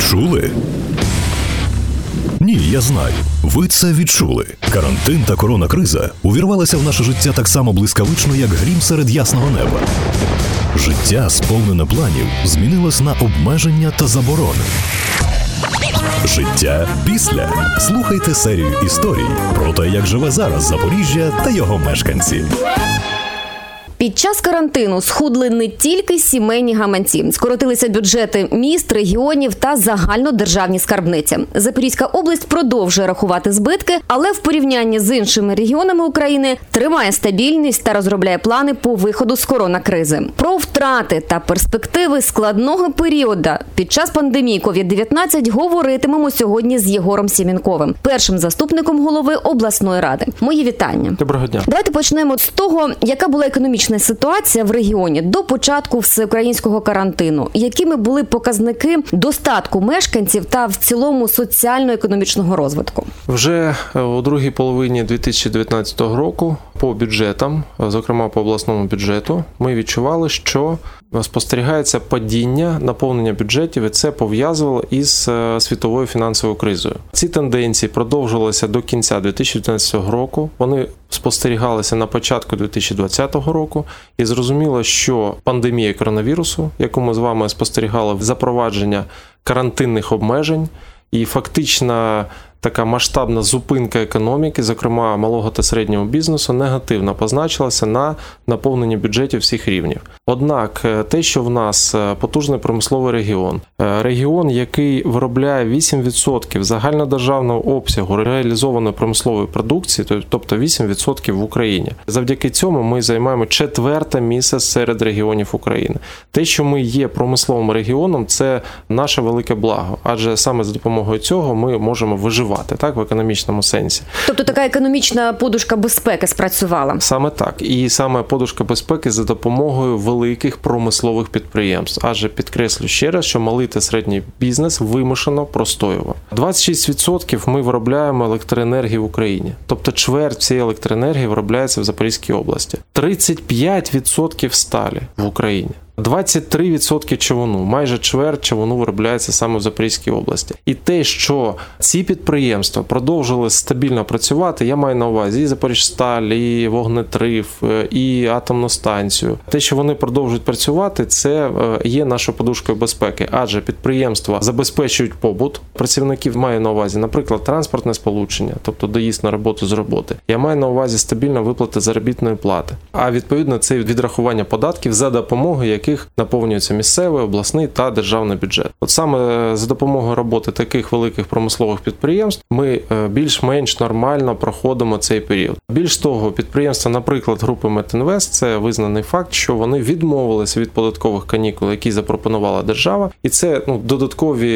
Відчули? Ні, я знаю. Ви це відчули. Карантин та коронакриза увірвалися в наше життя так само блискавично, як грім серед ясного неба. Життя, сповнене планів, змінилось на обмеження та заборони. Життя після. Слухайте серію історій про те, як живе зараз Запоріжжя та його мешканці. Під час карантину схудли не тільки сімейні гаманці, скоротилися бюджети міст, регіонів та загальнодержавні скарбниці. Запорізька область продовжує рахувати збитки, але в порівнянні з іншими регіонами України тримає стабільність та розробляє плани по виходу з коронакризи. Про втрати та перспективи складного періоду під час пандемії COVID-19 говоритимемо сьогодні з Єгором Сімінковим, першим заступником голови обласної ради. Мої вітання. Доброго дня. Давайте почнемо з того, яка була економічна ситуація в регіоні до початку всеукраїнського карантину. Якими були показники достатку мешканців та в цілому соціально-економічного розвитку? Вже е, у другій половині 2019 року по бюджетам, е, зокрема по обласному бюджету, ми відчували, що спостерігається падіння наповнення бюджетів, і це пов'язувало із е, світовою фінансовою кризою. Ці тенденції продовжувалися до кінця 2019 року. Вони спостерігалися на початку 2020 року, і зрозуміло, що пандемія коронавірусу, яку ми з вами спостерігали, запровадження карантинних обмежень і фактична така масштабна зупинка економіки, зокрема малого та середнього бізнесу, негативно позначилася на наповненні бюджетів всіх рівнів. Однак, е, те, що в нас е, потужний промисловий регіон, е, регіон, який виробляє 8% загальнодержавного обсягу реалізованої промислової продукції, тобто 8% в Україні, завдяки цьому ми займаємо четверте місце серед регіонів України. Те, що ми є промисловим регіоном, це наше велике благо, адже саме за допомогою цього ми можемо виживати працювати так в економічному сенсі. Тобто така економічна подушка безпеки спрацювала саме так, і саме подушка безпеки за допомогою великих промислових підприємств. Адже підкреслю ще раз, що малий та середній бізнес вимушено простоював. 26% ми виробляємо електроенергії в Україні, тобто чверть цієї електроенергії виробляється в Запорізькій області, 35% сталі в Україні. 23% човуну, майже чверть човуну виробляється саме в Запорізькій області. І те, що ці підприємства продовжили стабільно працювати, я маю на увазі і Запоріжсталь, і вогнетрив, е, і атомну станцію. Те, що вони продовжують працювати, це е, є нашою подушкою безпеки, адже підприємства забезпечують побут працівників. Маю на увазі, наприклад, транспортне сполучення, тобто доїзд на роботу з роботи. Я маю на увазі стабільна виплата заробітної плати. А відповідно це відрахування податків за допомогою яких яких наповнюється місцевий, обласний та державний бюджет. От саме за допомогою роботи таких великих промислових підприємств ми е, більш-менш нормально проходимо цей період. Більш того, підприємства, наприклад, групи Метінвест, це визнаний факт, що вони відмовилися від податкових канікул, які запропонувала держава, і це ну додаткові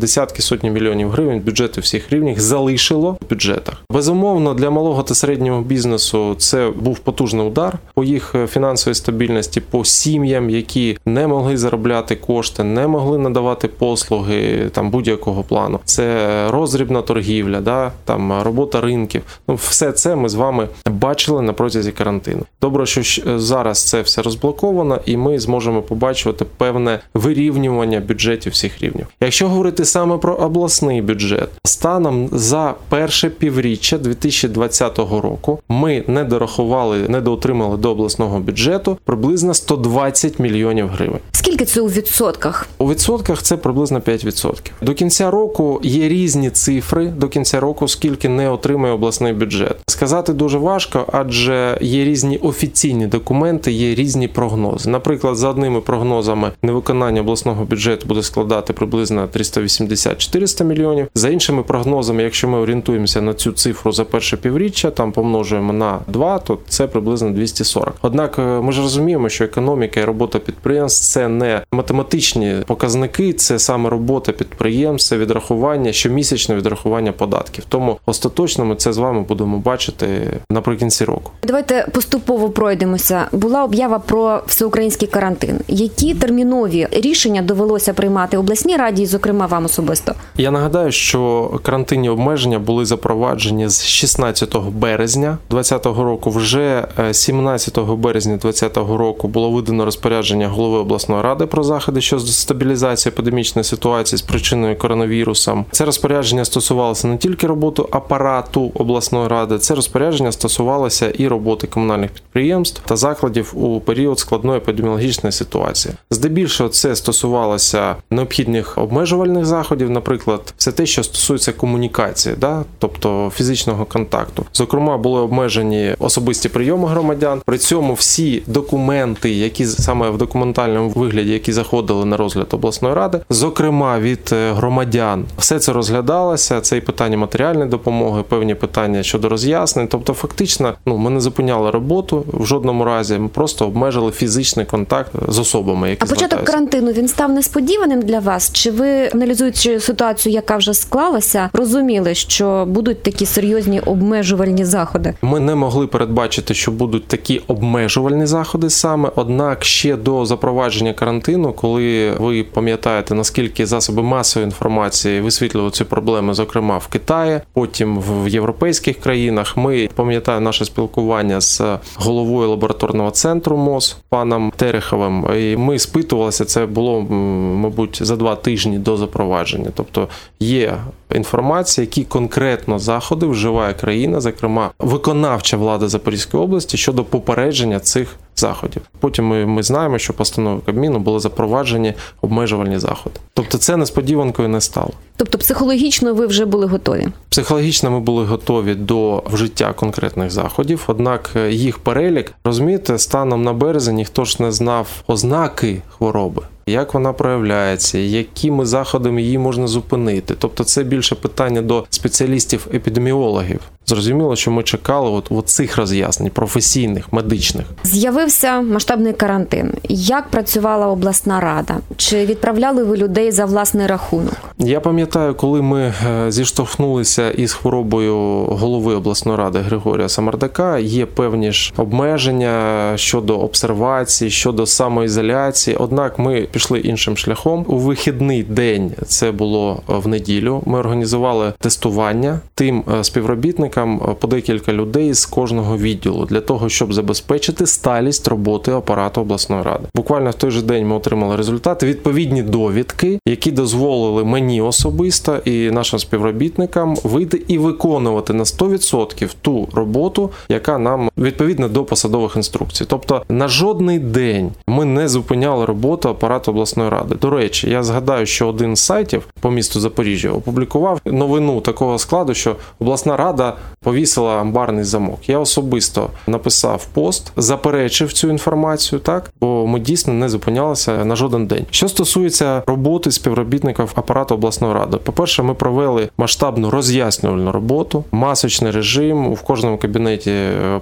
десятки сотні мільйонів гривень бюджету всіх рівнів залишило в бюджетах. Безумовно, для малого та середнього бізнесу це був потужний удар по їх фінансовій стабільності, по сім'ям, які які не могли заробляти кошти, не могли надавати послуги там будь-якого плану. Це розрібна торгівля, да там робота ринків. Ну, все це ми з вами бачили на протязі карантину. Добре, що зараз це все розблоковано, і ми зможемо побачити певне вирівнювання бюджетів всіх рівнів. Якщо говорити саме про обласний бюджет, станом за перше півріччя 2020 року ми не дорахували, не доотримали до обласного бюджету приблизно 120 мільйонів мільйонів гривень. Скільки це у відсотках? У відсотках це приблизно 5%. До кінця року є різні цифри до кінця року, скільки не отримує обласний бюджет. Сказати дуже важко, адже є різні офіційні документи, є різні прогнози. Наприклад, за одними прогнозами невиконання обласного бюджету буде складати приблизно 380-400 мільйонів. За іншими прогнозами, якщо ми орієнтуємося на цю цифру за перше півріччя, там помножуємо на 2, то це приблизно 240. Однак е, ми ж розуміємо, що економіка і робота підприємств це не математичні показники, це саме робота підприємств, це відрахування, щомісячне відрахування податків. Тому остаточно ми це з вами будемо бачити наприкінці року. Давайте поступово пройдемося. Була об'ява про всеукраїнський карантин. Які термінові рішення довелося приймати обласній раді, і, зокрема вам особисто? Я нагадаю, що карантинні обмеження були запроваджені з 16 березня 2020 року. Вже 17 березня 2020 року було видано розпорядження голови обласної ради про заходи щодо стабілізації епідемічної ситуації з причиною коронавірусом. Це розпорядження стосувалося не тільки роботи апарату обласної ради, це розпорядження стосувалося і роботи комунальних підприємств та закладів у період складної епідеміологічної ситуації. Здебільшого це стосувалося необхідних обмежувальних заходів, наприклад, все те, що стосується комунікації, да, тобто фізичного контакту. Зокрема, були обмежені особисті прийоми громадян. При цьому всі документи, які саме в документальному вигляді, які заходили на розгляд обласної ради, зокрема від е, громадян, все це розглядалося. Це і питання матеріальної допомоги, певні питання щодо роз'яснень. Тобто, фактично, ну ми не зупиняли роботу в жодному разі. Ми просто обмежили фізичний контакт з особами, які а початок звертаються. карантину він став несподіваним для вас? Чи ви аналізуючи ситуацію, яка вже склалася, розуміли, що будуть такі серйозні обмежувальні заходи? Ми не могли передбачити, що будуть такі обмежувальні заходи саме. Однак ще до запровадження карантину, коли ви пам'ятаєте наскільки засоби масової інформації висвітлювали ці проблеми, зокрема в Китаї, потім в європейських країнах. Ми пам'ятаємо наше спілкування з головою лабораторного центру МОЗ паном Тереховим. І ми спитувалися. Це було мабуть за два тижні до запровадження. Тобто є інформація, які конкретно заходи вживає країна, зокрема виконавча влада Запорізької області щодо попередження цих заходів. Потім ми, ми знаємо, що постанови Кабміну були запроваджені обмежувальні заходи. Тобто, це несподіванкою не стало. Тобто, психологічно ви вже були готові? Психологічно ми були готові до вжиття конкретних заходів, однак їх перелік розумієте, станом на березень ніхто ж не знав ознаки хвороби. Як вона проявляється, якими заходами її можна зупинити? Тобто, це більше питання до спеціалістів-епідеміологів. Зрозуміло, що ми чекали от, от цих роз'яснень професійних, медичних. З'явився масштабний карантин. Як працювала обласна рада? Чи відправляли ви людей за власний рахунок? Я пам'ятаю, коли ми зіштовхнулися із хворобою голови обласної ради Григорія Самардака, є певні ж обмеження щодо обсервації, щодо самоізоляції. Однак ми пішли іншим шляхом. У вихідний день це було в неділю. Ми організували тестування тим співробітникам по декілька людей з кожного відділу для того, щоб забезпечити сталість роботи апарату обласної ради. Буквально в той же день ми отримали результати, відповідні довідки, які дозволили мені особисто і нашим співробітникам вийти і виконувати на 100% ту роботу, яка нам відповідна до посадових інструкцій. Тобто на жодний день ми не зупиняли роботу апарату обласної ради. До речі, я згадаю, що один з сайтів по місту Запоріжжя опублікував новину такого складу, що обласна рада повісила амбарний замок. Я особисто написав пост, заперечив цю інформацію, так бо ми дійсно не зупинялися на жоден день. Що стосується роботи співробітників апарату обласної ради, по-перше, ми провели масштабну роз'яснювальну роботу, масочний режим. В кожному кабінеті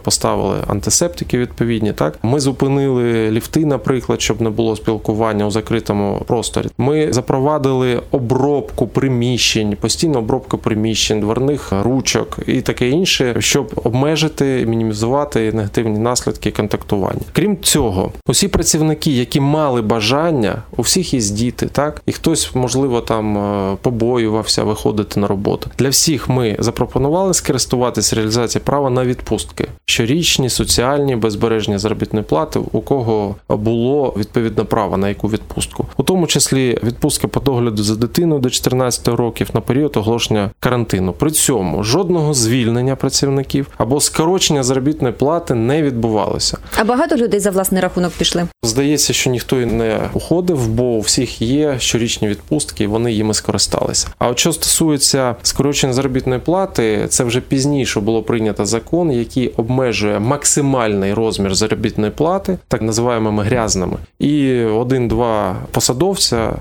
поставили антисептики відповідні. Так ми зупинили ліфти, наприклад, щоб не було спілкування у закритому просторі. Ми запровадили обробку приміщень, постійну обробку приміщень, дверних ручок і таке інше, щоб обмежити, мінімізувати негативні наслідки контактування. Крім цього, усі працівники, які мали бажання, у всіх є діти, так і хтось, можливо, там побоювався виходити на роботу. Для всіх ми запропонували скористуватися реалізацією права на відпустки, щорічні, соціальні, безбережні заробітної плати, у кого було відповідне право на яку відпустку, у тому числі відпустка по догляду за дитиною до 14 років на період оголошення карантину. При цьому жодного звільнення працівників або скорочення заробітної плати не відбувалося. А багато людей за власний рахунок пішли. Здається, що ніхто і не уходив, бо у всіх є щорічні відпустки, і вони їми скористалися. А от що стосується скорочення заробітної плати, це вже пізніше було прийнято закон, який обмежує максимальний розмір заробітної плати, так називаємо грязними, і один-два посадовця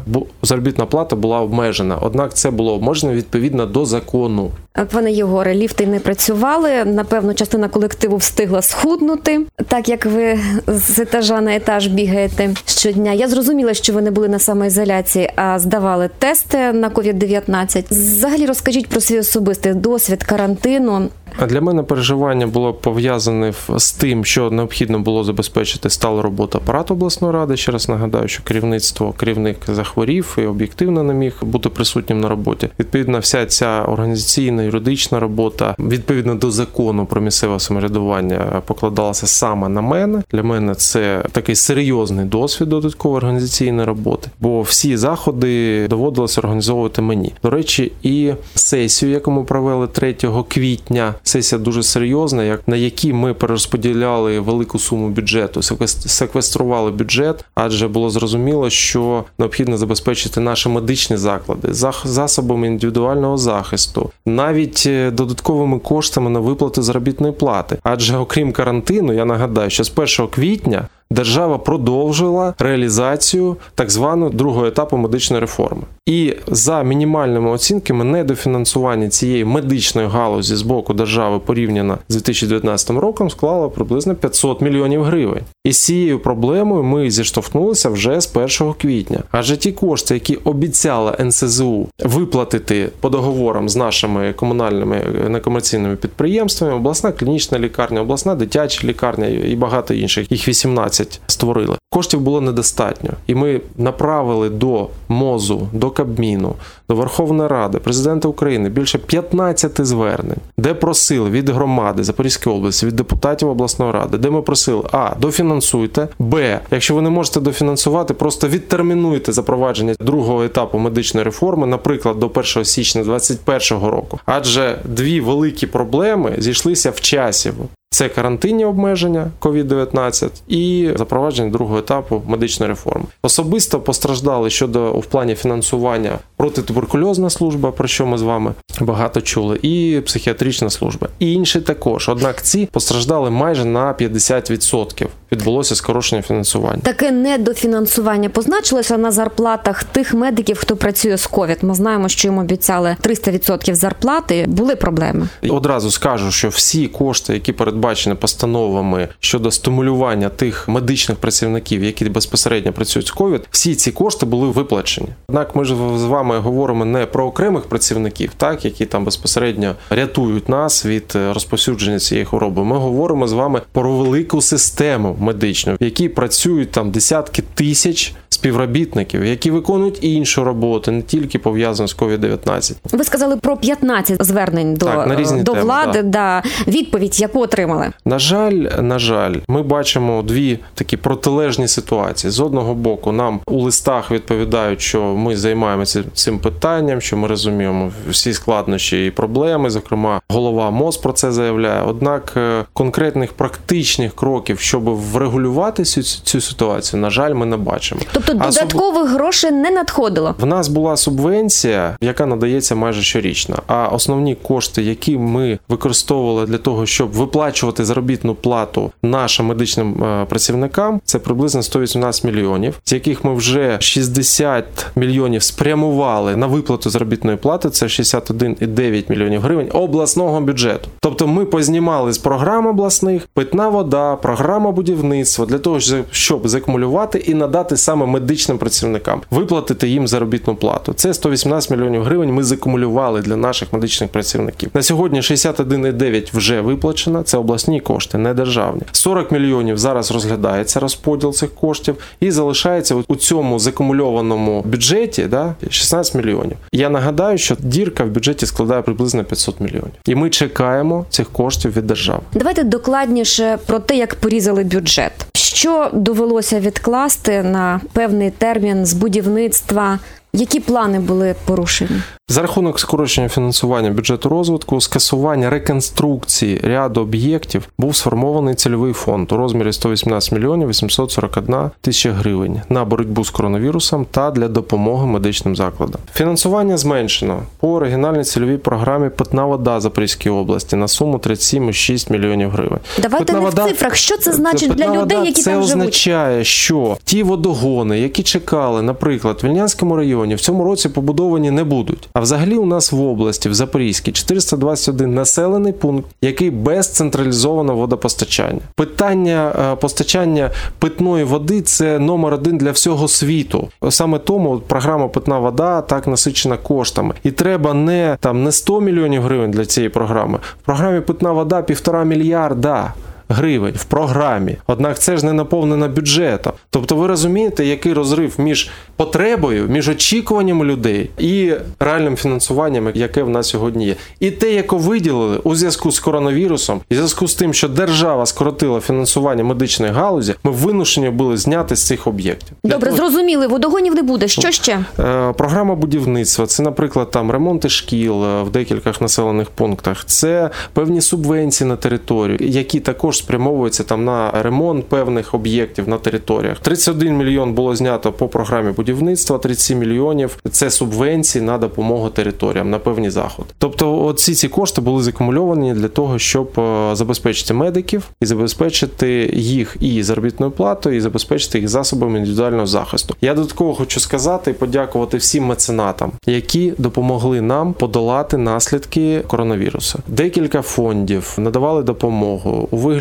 заробітна плата була обмежена. Однак це було обмежено відповідно до закону. Пане Єгоре, ліфти не працювали. Напевно, частина колективу встигла схуднути, так як ви з етажа на етаж бігаєте щодня. Я зрозуміла, що ви не були на самоізоляції, а здавали тести на COVID-19. Взагалі розкажіть про свій особистий досвід карантину. А для мене переживання було пов'язане з тим, що необхідно було забезпечити сталу роботу апарату обласної ради. Ще раз нагадаю, що керівництво керівник захворів і об'єктивно не міг бути присутнім на роботі. Відповідно, вся ця організаційна юридична робота відповідно до закону про місцеве самоврядування покладалася саме на мене. Для мене це такий серйозний досвід додаткової організаційної роботи, бо всі заходи доводилося організовувати мені. До речі, і сесію, яку ми провели 3 квітня, сесія дуже серйозна, як на якій ми перерозподіляли велику суму бюджету, секвестрували бюджет, адже було зрозуміло, що необхідно забезпечити наші медичні заклади засобами індивідуального захисту, навіть е, додатковими коштами на виплату заробітної плати. Адже окрім карантину, я нагадаю, що з 1 квітня держава продовжила реалізацію так званого другого етапу медичної реформи. І за мінімальними оцінками недофінансування цієї медичної галузі з боку держави порівняно з 2019 роком склало приблизно 500 мільйонів гривень. І з цією проблемою ми зіштовхнулися вже з 1 квітня. Адже ті кошти, які обіцяла НСЗУ виплатити по договорам з нашими комунальними некомерційними підприємствами, обласна клінічна лікарня, обласна дитяча лікарня і багато інших, їх 18 створили. Коштів було недостатньо, і ми направили до мозу, до Кабміну, до Верховної Ради, президента України більше 15 звернень, де просили від громади Запорізької області, від депутатів обласної ради, де ми просили а дофінансуйте, б, якщо ви не можете дофінансувати, просто відтермінуйте запровадження другого етапу медичної реформи, наприклад, до 1 січня 2021 року. Адже дві великі проблеми зійшлися в часі. Це карантинні обмеження COVID-19 і запровадження другого етапу медичної реформи. Особисто постраждали щодо в плані фінансування протитуберкульозна служба, про що ми з вами багато чули, і психіатрична служба. І інші також. Однак ці постраждали майже на 50%. Відбулося скорочення фінансування. Таке недофінансування позначилося на зарплатах тих медиків, хто працює з ковід. Ми знаємо, що їм обіцяли 300% зарплати. Були проблеми. Одразу скажу, що всі кошти, які передбачені постановами щодо стимулювання тих медичних працівників, які безпосередньо працюють з ковід, всі ці кошти були виплачені. Однак, ми ж з вами говоримо не про окремих працівників, так які там безпосередньо рятують нас від розповсюдження цієї хвороби. Ми говоримо з вами про велику систему медичну, в якій працюють там десятки тисяч співробітників, які виконують іншу роботу, не тільки пов'язану з COVID-19. Ви сказали про 15 звернень до так, на різні до теми, влади. Да. Да. Відповідь, яку отримали? На жаль, на жаль, ми бачимо дві такі протилежні ситуації. З одного боку, нам у листах відповідають, що ми займаємося цим питанням, що ми розуміємо всі складнощі і проблеми. Зокрема, голова МОЗ про це заявляє. Однак е, конкретних практичних кроків, щоб врегулювати цю, цю ситуацію, на жаль, ми не бачимо. Тобто додаткових суб... грошей не надходило. В нас була субвенція, яка надається майже щорічно. А основні кошти, які ми використовували для того, щоб виплачувати заробітну плату нашим медичним е, працівникам, це приблизно 118 мільйонів, з яких ми вже 60 мільйонів спрямували на виплату заробітної плати. Це 61,9 мільйонів гривень обласного бюджету. Тобто, ми познімали з програм обласних питна вода, програма будівництва для того, щоб закумулювати і надати саме медичним працівникам, виплатити їм заробітну плату. Це 118 мільйонів гривень. Ми закумулювали для наших медичних працівників. На сьогодні 61,9 вже виплачено. Це обласні кошти, не державні. 40 мільйонів зараз розглядається розподіл цих коштів і залишається у цьому закумульованому бюджеті да, 16 мільйонів. Я нагадаю, що дірка в бюджеті складає приблизно 500 мільйонів, і ми чекаємо цих коштів від держави. Давайте докладніше про те, як порізали бюджет. Що довелося відкласти на певний термін з будівництва? Які плани були порушені? За рахунок скорочення фінансування бюджету розвитку, скасування реконструкції ряду об'єктів був сформований цільовий фонд у розмірі 118 мільйонів 841 тисяча гривень на боротьбу з коронавірусом та для допомоги медичним закладам. Фінансування зменшено по оригінальній цільовій програмі Питна вода Запорізькій області на суму 37,6 мільйонів гривень. Давайте питна не вода, в цифрах. Що це значить питна для людей, вода, які це там живуть? означає, що ті водогони, які чекали, наприклад, в Вільнянському районі мільйонів в цьому році побудовані не будуть. А взагалі у нас в області, в Запорізькій, 421 населений пункт, який без централізованого водопостачання. Питання е, постачання питної води це номер один для всього світу. Саме тому програма Питна вода так насичена коштами. І треба не там не 100 мільйонів гривень для цієї програми. В програмі Питна вода півтора мільярда гривень в програмі. Однак це ж не наповнено бюджетом. Тобто, ви розумієте, який розрив між потребою, між очікуваннями людей і реальним фінансуванням, яке в нас сьогодні є. І те, яке виділили у зв'язку з коронавірусом, і в зв'язку з тим, що держава скоротила фінансування медичної галузі, ми вимушені були зняти з цих об'єктів. Добре, того, зрозуміли, водогонів не буде. Що ще? Е, Програма будівництва це, наприклад, там ремонти шкіл е, в декількох населених пунктах, це певні субвенції на територію, які також спрямовуються там на ремонт певних об'єктів на територіях. 31 мільйон було знято по програмі будівництва, 37 мільйонів це субвенції на допомогу територіям на певні заходи. Тобто, оці ці кошти були закумульовані для того, щоб е, забезпечити медиків і забезпечити їх і заробітною платою, і забезпечити їх засобами індивідуального захисту. Я додатково хочу сказати і подякувати всім меценатам, які допомогли нам подолати наслідки коронавірусу. Декілька фондів надавали допомогу у вигляді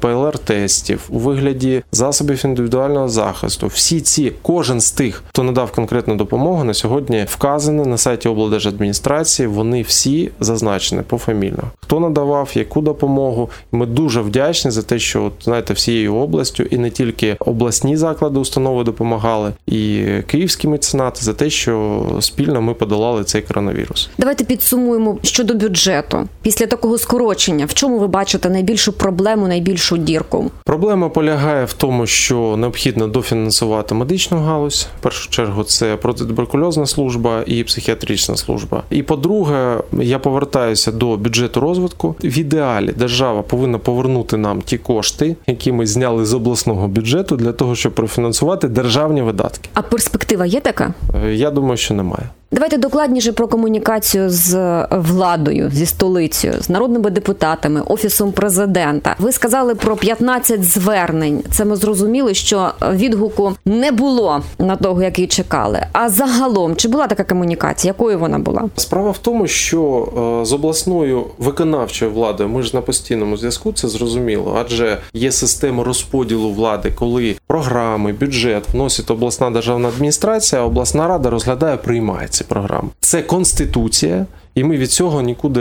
ПЛР-тестів, у вигляді засобів індивідуального захисту. Всі ці, кожен з тих, хто надав конкретну допомогу, на сьогодні вказані на сайті облдержадміністрації. Вони всі зазначені пофамільно. Хто надавав яку допомогу? Ми дуже вдячні за те, що от, знаєте, всією областю і не тільки обласні заклади, установи допомагали, і київські меценати за те, що спільно ми подолали цей коронавірус. Давайте підсумуємо щодо бюджету. Після такого скорочення, в чому ви бачите найбільшу проблему, найбільшу дірку? Проблема полягає в тому, що необхідно дофінансувати медичну галузь. В першу чергу це протитуберкульозна служба і психіатрична служба. І по-друге, я повертаюся до бюджету розвитку. В ідеалі держава повинна повернути нам ті кошти, які ми зняли з обласного бюджету, для того, щоб профінансувати державні видатки. А перспектива є така? Е, Я думаю, що немає. Давайте докладніше про комунікацію з владою, зі столицею, з народними депутатами, офісом президента. Ви сказали про 15 звернень. Це ми зрозуміли, що відгуку не було на того, який чекали. А загалом, чи була така комунікація? Якою вона була? Справа в тому, що е, з обласною виконавчою владою ми ж на постійному зв'язку, це зрозуміло, адже є система розподілу влади, коли програми, бюджет вносить обласна державна адміністрація, обласна рада розглядає, приймає ці програми. Це конституція. І ми від цього нікуди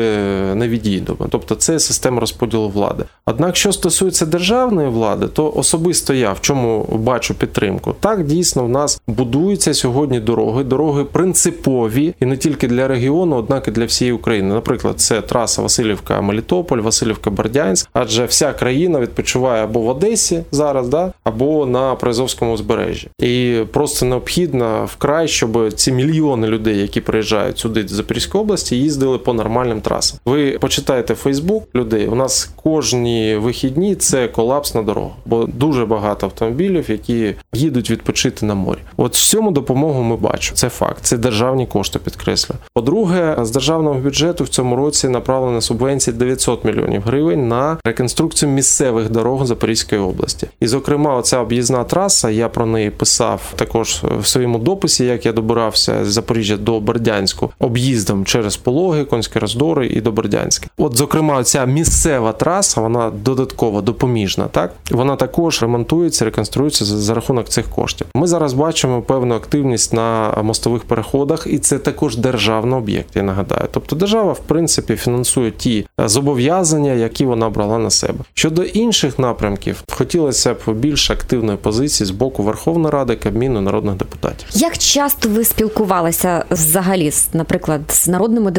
не відійдемо. Тобто це система розподілу влади. Однак, що стосується державної влади, то особисто я в чому бачу підтримку. Так дійсно в нас будуються сьогодні дороги, дороги принципові і не тільки для регіону, однак і для всієї України. Наприклад, це траса Васильівка Мелітополь, Васильівка Бердянськ, адже вся країна відпочиває або в Одесі зараз, да, або на Приазовському узбережжі. І просто необхідно вкрай, щоб ці мільйони людей, які приїжджають сюди до Запорізької області, їздили по нормальним трасам. Ви почитаєте Фейсбук людей. У нас кожні вихідні це колапс на дорогах, бо дуже багато автомобілів, які їдуть відпочити на морі. От в цьому допомогу ми бачимо. Це факт. Це державні кошти, підкреслю. По-друге, з державного бюджету в цьому році направлено субвенції 900 мільйонів гривень на реконструкцію місцевих дорог Запорізької області. І, зокрема, оця об'їзна траса. Я про неї писав також в своєму дописі, як я добирався з Запоріжжя до Бердянську об'їздом через Пологи, Конські Роздори і до Бердянська. От, зокрема, ця місцева траса, вона додаткова, допоміжна. Так вона також ремонтується, реконструюється за, за рахунок цих коштів. Ми зараз бачимо певну активність на мостових переходах, і це також державний об'єкт. Я нагадаю. Тобто, держава, в принципі, фінансує ті зобов'язання, які вона брала на себе. Щодо інших напрямків, хотілося б більш активної позиції з боку Верховної Ради, Кабміну, народних депутатів. Як часто ви спілкувалися взагалі, наприклад, з народними депутатами?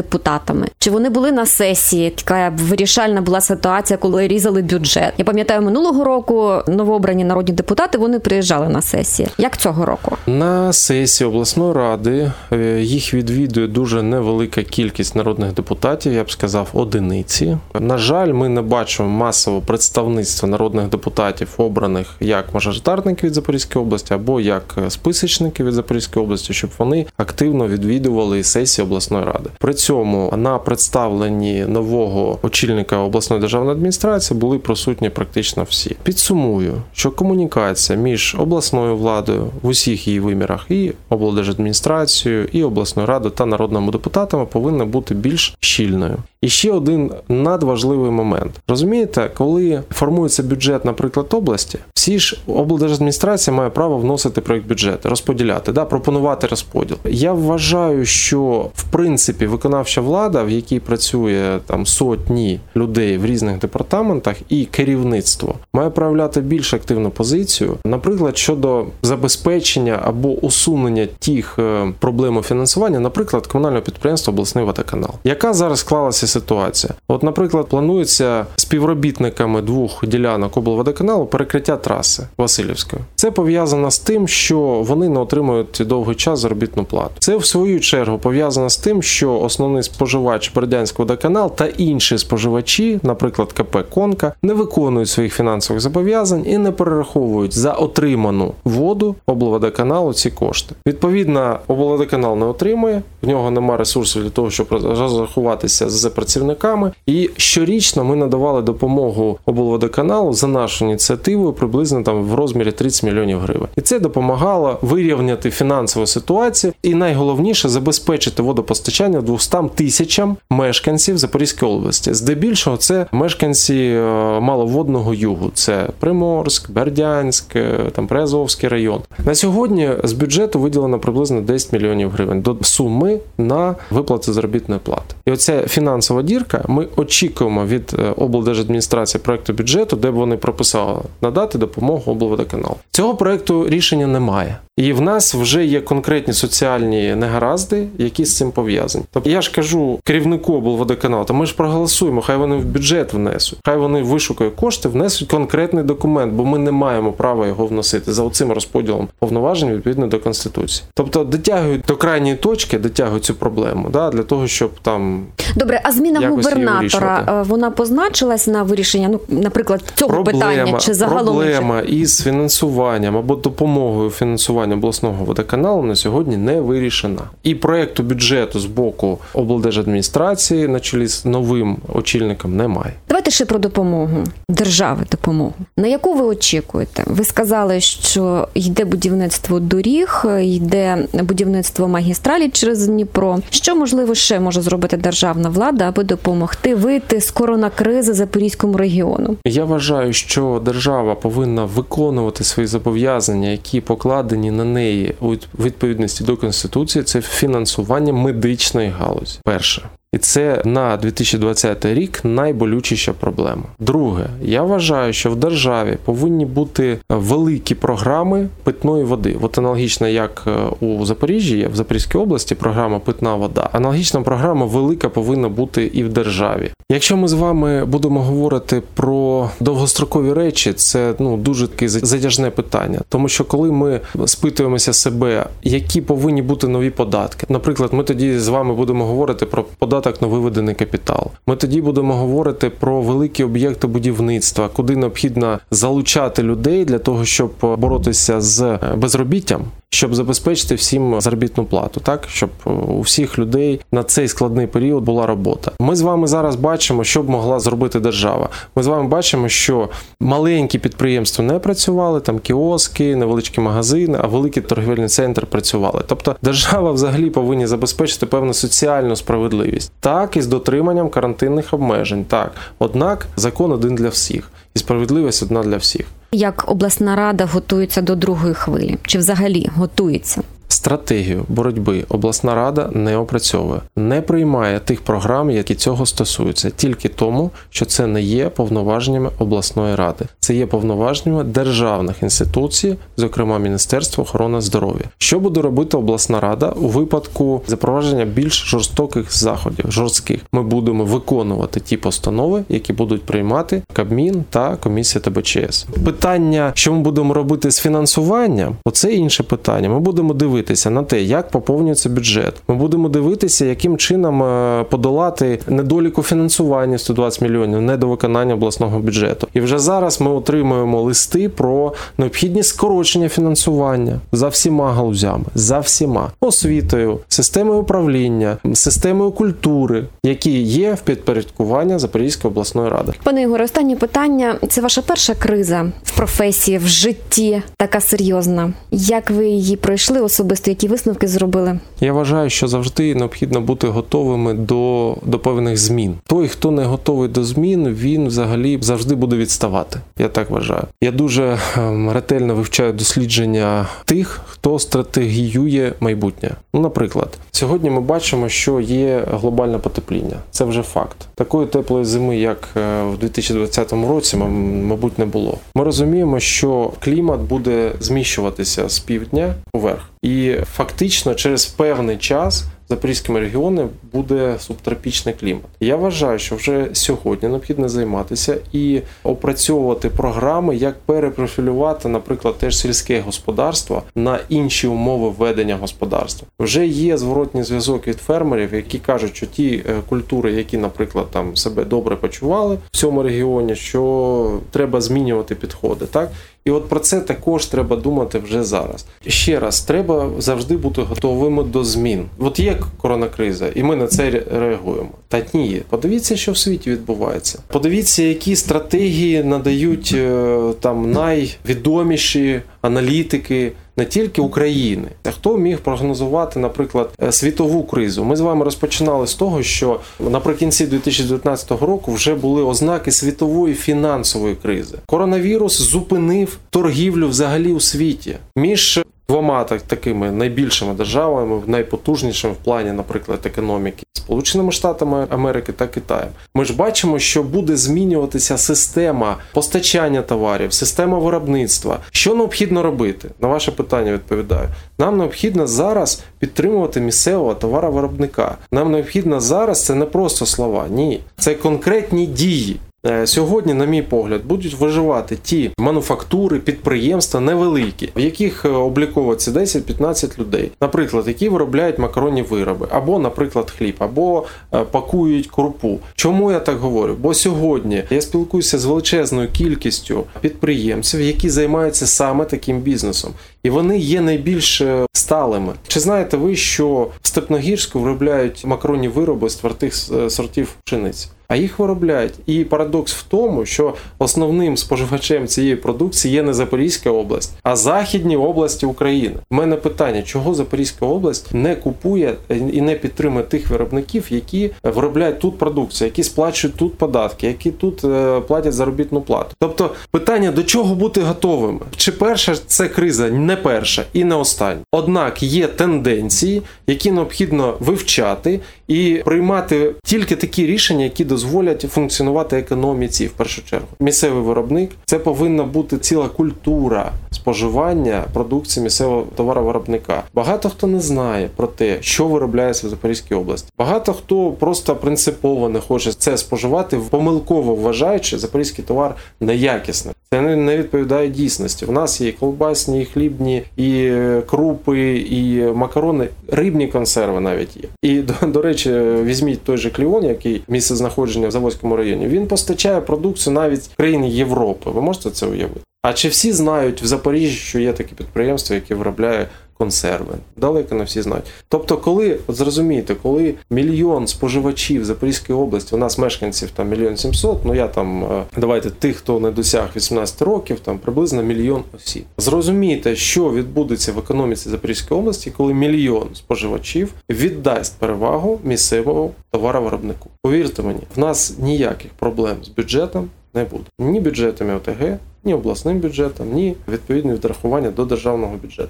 Чи вони були на сесії? Така вирішальна була ситуація, коли різали бюджет? Я пам'ятаю, минулого року новообрані народні депутати вони приїжджали на сесії. Як цього року? На сесії обласної ради е, їх відвідує дуже невелика кількість народних депутатів, я б сказав, одиниці. На жаль, ми не бачимо масового представництва народних депутатів, обраних як мажоритарники від Запорізької області або як списочники від Запорізької області, щоб вони активно відвідували сесії обласної ради. При цьому цьому на представленні нового очільника обласної державної адміністрації були присутні практично всі. Підсумую, що комунікація між обласною владою в усіх її вимірах і облдержадміністрацією, і обласною радою та народними депутатами повинна бути більш щільною. І ще один надважливий момент. Розумієте, коли формується бюджет, наприклад, області, всі ж облдержадміністрація має право вносити проєкт бюджету, розподіляти, да, пропонувати розподіл. Я вважаю, що в принципі виконавча влада, в якій працює там сотні людей в різних департаментах, і керівництво має проявляти більш активну позицію, наприклад, щодо забезпечення або усунення тих е, проблем фінансування, наприклад, комунального підприємства обласний водоканал, яка зараз склалася ситуація. От, наприклад, планується співробітниками двох ділянок облводоканалу перекриття траси Васильівської. Це пов'язано з тим, що вони не отримують довгий час заробітну плату. Це в свою чергу пов'язано з тим, що основний споживач Бердянський водоканал та інші споживачі, наприклад, КП Конка, не виконують своїх фінансових зобов'язань і не перераховують за отриману воду облводоканалу ці кошти. Відповідно, облводоканал не отримує, в нього немає ресурсів для того, щоб розрахуватися з працівниками. І щорічно ми надавали допомогу облводоканалу за нашу ініціативою приблизно там в розмірі 30 мільйонів гривень. І це допомагало вирівняти фінансову ситуацію і найголовніше забезпечити водопостачання 200 тисячам мешканців Запорізької області. Здебільшого це мешканці е, маловодного югу. Це Приморськ, Бердянськ, е, там Приазовський район. На сьогодні з бюджету виділено приблизно 10 мільйонів гривень до суми на виплати заробітної плати. І оця фінансова дірка. Ми очікуємо від е, облдержадміністрації проекту бюджету, де б вони прописали надати допомогу облводоканалу. Цього проекту рішення немає. І в нас вже є конкретні соціальні негаразди, які з цим пов'язані. Тобто я ж кажу керівнику облводоканалу, то ми ж проголосуємо, хай вони в бюджет внесуть, хай вони вишукають кошти, внесуть конкретний документ, бо ми не маємо права його вносити за оцим розподілом повноважень відповідно до конституції. Тобто дотягують до крайньої точки, дотягують цю проблему, да, для того, щоб там добре. А зміна губернатора е, вона позначилась на вирішення, ну наприклад, цього проблема, питання чи загалом проблема із фінансуванням або допомогою фінансування фінансування обласного водоканалу на сьогодні не вирішена. І проекту бюджету з боку облдержадміністрації на чолі з новим очільником немає. Давайте ще про допомогу держави допомогу. На яку ви очікуєте? Ви сказали, що йде будівництво доріг, йде будівництво магістралі через Дніпро. Що можливо ще може зробити державна влада, аби допомогти вийти з коронакризи Запорізькому регіону? Я вважаю, що держава повинна виконувати свої зобов'язання, які покладені на неї у відповідності до конституції. Це фінансування медичної галузі. Перше. І це на 2020 рік найболючіша проблема. Друге, я вважаю, що в державі повинні бути великі програми питної води. От аналогічно як е, у Запоріжжі, є в Запорізькій області програма Питна вода. Аналогічна програма велика повинна бути і в державі. Якщо ми з вами будемо говорити про довгострокові речі, це ну дуже таке затяжне питання, тому що коли ми спитуємося себе, які повинні бути нові податки, наприклад, ми тоді з вами будемо говорити про податки податок на виведений капітал. Ми тоді будемо говорити про великі об'єкти будівництва, куди необхідно залучати людей для того, щоб боротися з безробіттям щоб забезпечити всім заробітну плату, так щоб е, у всіх людей на цей складний період була робота. Ми з вами зараз бачимо, що б могла зробити держава. Ми з вами бачимо, що маленькі підприємства не працювали, там кіоски, невеличкі магазини, а великі торгівельні центри працювали. Тобто держава взагалі повинна забезпечити певну соціальну справедливість, так і з дотриманням карантинних обмежень. Так, однак закон один для всіх, і справедливість одна для всіх. Як обласна рада готується до другої хвилі? Чи взагалі готується? Стратегію боротьби обласна рада не опрацьовує, не приймає тих програм, які цього стосуються, тільки тому, що це не є повноваженнями обласної ради, це є повноваженнями державних інституцій, зокрема Міністерства охорони здоров'я. Що буде робити обласна рада у випадку запровадження більш жорстоких заходів? Жорстких ми будемо виконувати ті постанови, які будуть приймати Кабмін та комісія ТБЧС. Питання, що ми будемо робити з фінансуванням, оце інше питання. Ми будемо дивитися дивитися на те, як поповнюється бюджет. Ми будемо дивитися, яким чином е, подолати недоліку фінансування 120 мільйонів недовиконання обласного бюджету. І вже зараз ми отримуємо листи про необхідність скорочення фінансування за всіма галузями, за всіма освітою, системою управління, системою культури, які є в підпорядкуванні Запорізької обласної ради. Пане Ігоре, останнє питання. Це ваша перша криза в професії, в житті, така серйозна. Як ви її пройшли особисто? Які висновки зробили? Я вважаю, що завжди необхідно бути готовими до, до певних змін. Той, хто не готовий до змін, він взагалі завжди буде відставати. Я так вважаю. Я дуже ем, ретельно вивчаю дослідження тих, хто стратегіює майбутнє. Ну, наприклад, сьогодні ми бачимо, що є глобальне потепління. Це вже факт. Такої теплої зими, як е, в 2020 році, мабуть, не було. Ми розуміємо, що клімат буде зміщуватися з півдня вверх, і фактично через певний час. Запорізькими регіони буде субтропічний клімат. Я вважаю, що вже сьогодні необхідно займатися і опрацьовувати програми, як перепрофілювати, наприклад, теж сільське господарство на інші умови ведення господарства. Вже є зворотній зв'язок від фермерів, які кажуть, що ті е, культури, які, наприклад, там себе добре почували в цьому регіоні, що треба змінювати підходи, так. І от про це також треба думати вже зараз. Ще раз, треба завжди бути готовими до змін. От є коронакриза, і ми на це реагуємо. Та ні, подивіться, що в світі відбувається. Подивіться, які стратегії надають е, там найвідоміші аналітики. Не тільки України, хто міг прогнозувати, наприклад, е, світову кризу? Ми з вами розпочинали з того, що наприкінці 2019 року вже були ознаки світової фінансової кризи. Коронавірус зупинив торгівлю взагалі у світі між двома так, такими найбільшими державами, найпотужнішими в плані, наприклад, економіки Сполученими Штатами Америки та Китаєм. Ми ж бачимо, що буде змінюватися система постачання товарів, система виробництва. Що необхідно робити? На ваше питання відповідаю. Нам необхідно зараз підтримувати місцевого товаровиробника. Нам необхідно зараз це не просто слова, ні, це конкретні дії. Е, Сьогодні, на мій погляд, будуть виживати ті мануфактури, підприємства невеликі, в яких е, обліковується 10-15 людей, наприклад, які виробляють макаронні вироби, або, наприклад, хліб, або е, пакують крупу. Чому я так говорю? Бо сьогодні я спілкуюся з величезною кількістю підприємців, які займаються саме таким бізнесом, і вони є найбільш сталими. Чи знаєте ви, що в Степногірську виробляють макаронні вироби з твердих сортів пшениці? А їх виробляють. І парадокс в тому, що основним споживачем цієї продукції є не Запорізька область, а західні області України. У мене питання, чого Запорізька область не купує і не підтримує тих виробників, які виробляють тут продукцію, які сплачують тут податки, які тут е, платять заробітну плату. Тобто питання до чого бути готовими? Чи перша це криза? Не перша і не остання. Однак є тенденції, які необхідно вивчати і приймати тільки такі рішення, які дозволять функціонувати економіці в першу чергу. Місцевий виробник це повинна бути ціла культура споживання продукції місцевого товаровиробника. Багато хто не знає про те, що виробляється в Запорізькій області. Багато хто просто принципово не хоче це споживати, помилково вважаючи запорізький товар неякісним. Це не, відповідає дійсності. У нас є колбасні, і хлібні, і е, крупи, і макарони, рибні консерви навіть є. І до, до речі, візьміть той же Кліон, який місце знаходження в Заводському районі. Він постачає продукцію навіть країн Європи. Ви можете це уявити? А чи всі знають в Запоріжжі, що є таке підприємство, яке виробляє консерви? Далеко не всі знають. Тобто, коли от зрозумієте, коли мільйон споживачів Запорізької області, у нас мешканців там мільйон сімсот, ну я там е, давайте тих, хто не досяг 18 років, там приблизно мільйон осіб. Зрозумійте, що відбудеться в економіці Запорізької області, коли мільйон споживачів віддасть перевагу місцевому товаровиробнику. Повірте мені, в нас ніяких проблем з бюджетом не буде. Ні бюджетами ОТГ, ні обласним бюджетом, ні відповідне відрахування до державного бюджету.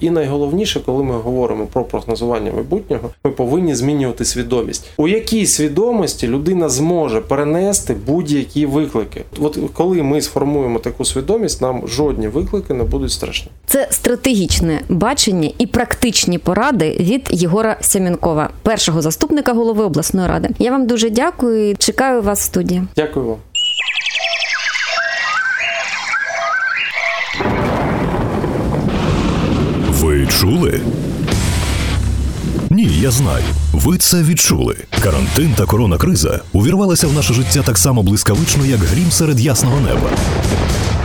І найголовніше, коли ми говоримо про прогнозування майбутнього, ми повинні змінювати свідомість. У якій свідомості людина зможе перенести будь-які виклики. От коли ми сформуємо таку свідомість, нам жодні виклики не будуть страшні. Це стратегічне бачення і практичні поради від Єгора Сямінкова, першого заступника голови обласної ради. Я вам дуже дякую. і Чекаю вас в студії. Дякую вам. Ви відчули? Ні, я знаю. Ви це відчули. Карантин та коронакриза увірвалися в наше життя так само блискавично, як грім серед ясного неба.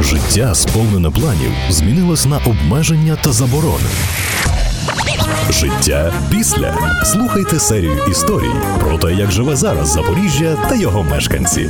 Життя, сповнене планів, змінилось на обмеження та заборони. Життя після. Слухайте серію історій про те, як живе зараз Запоріжжя та його мешканці.